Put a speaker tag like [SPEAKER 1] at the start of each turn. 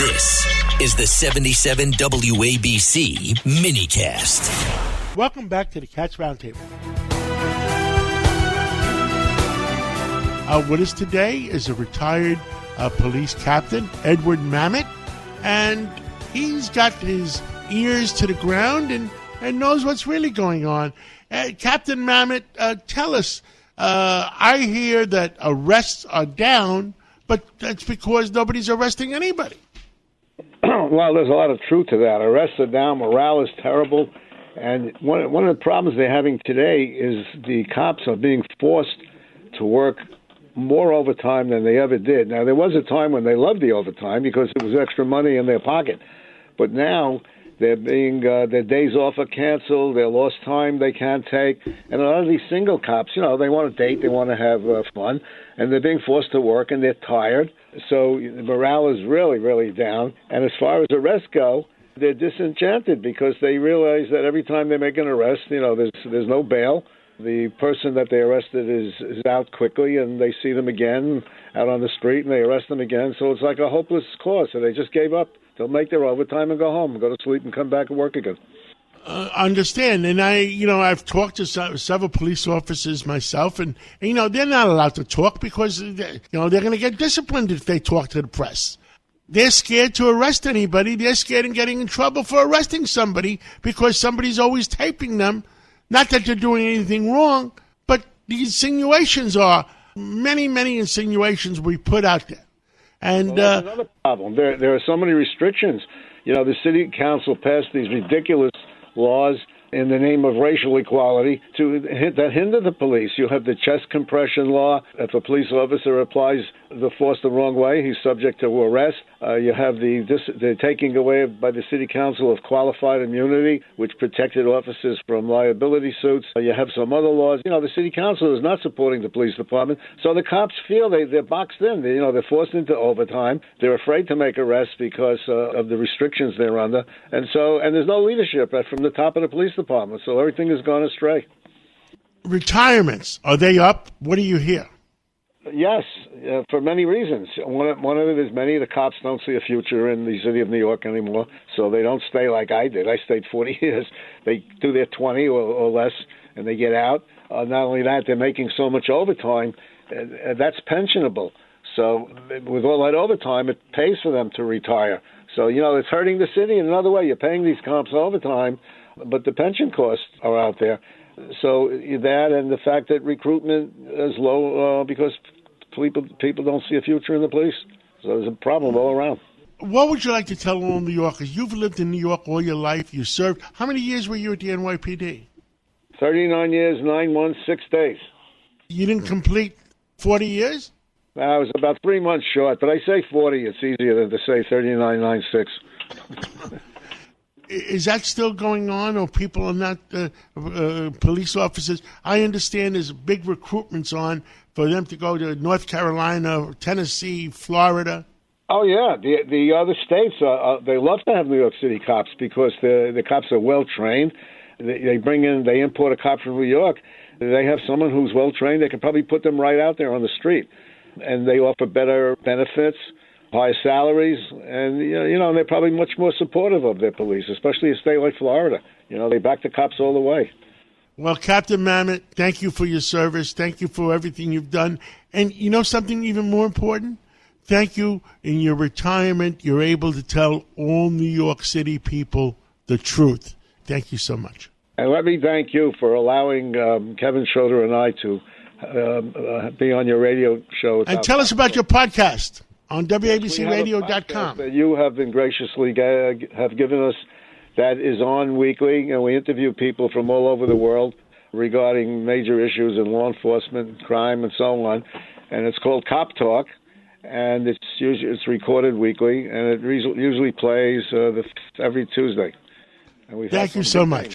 [SPEAKER 1] This is the 77 WABC minicast.
[SPEAKER 2] Welcome back to the Cats Roundtable. Uh, with us today is a retired uh, police captain, Edward Mamet, and he's got his ears to the ground and, and knows what's really going on. Uh, Captain Mamet, uh, tell us. Uh, I hear that arrests are down, but that's because nobody's arresting anybody.
[SPEAKER 3] well, there's a lot of truth to that. Arrests are down, morale is terrible, and one one of the problems they're having today is the cops are being forced to work more overtime than they ever did. Now, there was a time when they loved the overtime because it was extra money in their pocket, but now they're being uh, their days off are canceled, their lost time they can't take, and a lot of these single cops, you know, they want to date, they want to have uh, fun, and they're being forced to work, and they're tired, so the morale is really, really down. And as far as arrests go, they're disenchanted because they realize that every time they make an arrest, you know, there's there's no bail. The person that they arrested is is out quickly, and they see them again out on the street, and they arrest them again. So it's like a hopeless cause. So they just gave up. They'll make their overtime and go home, go to sleep, and come back and work again.
[SPEAKER 2] Uh, understand, and I, you know, I've talked to se- several police officers myself, and, and, you know, they're not allowed to talk because, they, you know, they're going to get disciplined if they talk to the press. They're scared to arrest anybody. They're scared of getting in trouble for arresting somebody because somebody's always taping them. Not that they're doing anything wrong, but the insinuations are many, many insinuations we put out there. And
[SPEAKER 3] well,
[SPEAKER 2] uh,
[SPEAKER 3] another problem. There, there are so many restrictions. You know, the city council passed these ridiculous laws in the name of racial equality to that hinder the police. You have the chest compression law. If a police officer applies the force the wrong way, he's subject to arrest. Uh, you have the, this, the taking away by the city council of qualified immunity, which protected officers from liability suits. Uh, you have some other laws. You know, the city council is not supporting the police department, so the cops feel they, they're boxed in. They, you know, they're forced into overtime. They're afraid to make arrests because uh, of the restrictions they're under, and so and there's no leadership from the top of the police department. So everything has gone astray.
[SPEAKER 2] Retirements are they up? What do you hear?
[SPEAKER 3] Yes, uh, for many reasons. One, one of it is many of the cops don't see a future in the city of New York anymore, so they don't stay like I did. I stayed 40 years. They do their 20 or, or less, and they get out. Uh, not only that, they're making so much overtime, uh, that's pensionable. So with all that overtime, it pays for them to retire. So you know, it's hurting the city in another way. You're paying these cops overtime, but the pension costs are out there. So that and the fact that recruitment is low uh, because people people don't see a future in the police. So there's a problem all around.
[SPEAKER 2] What would you like to tell all New Yorkers? You've lived in New York all your life. You served. How many years were you at the NYPD?
[SPEAKER 3] Thirty-nine years, nine months, six days.
[SPEAKER 2] You didn't complete forty years.
[SPEAKER 3] I was about three months short, but I say forty. It's easier than to say thirty-nine, nine six.
[SPEAKER 2] is that still going on, or people are not uh, uh, police officers? I understand there's big recruitments on for them to go to North Carolina, Tennessee, Florida.
[SPEAKER 3] Oh yeah, the the other states uh, uh, they love to have New York City cops because the the cops are well trained. They, they bring in they import a cop from New York. They have someone who's well trained. They can probably put them right out there on the street, and they offer better benefits high salaries, and you know they're probably much more supportive of their police, especially a state like Florida. You know they back the cops all the way.
[SPEAKER 2] Well, Captain Mamet, thank you for your service. Thank you for everything you've done. And you know something even more important? Thank you in your retirement. You're able to tell all New York City people the truth. Thank you so much.
[SPEAKER 3] And let me thank you for allowing um, Kevin Schroeder and I to um, uh, be on your radio show.
[SPEAKER 2] And tell us about your podcast on WABCRadio.com.
[SPEAKER 3] That you have been graciously have given us that is on weekly, and we interview people from all over the world regarding major issues in law enforcement, crime, and so on. And it's called Cop Talk, and it's usually, it's recorded weekly, and it usually plays uh, the, every Tuesday.
[SPEAKER 2] Thank you so much.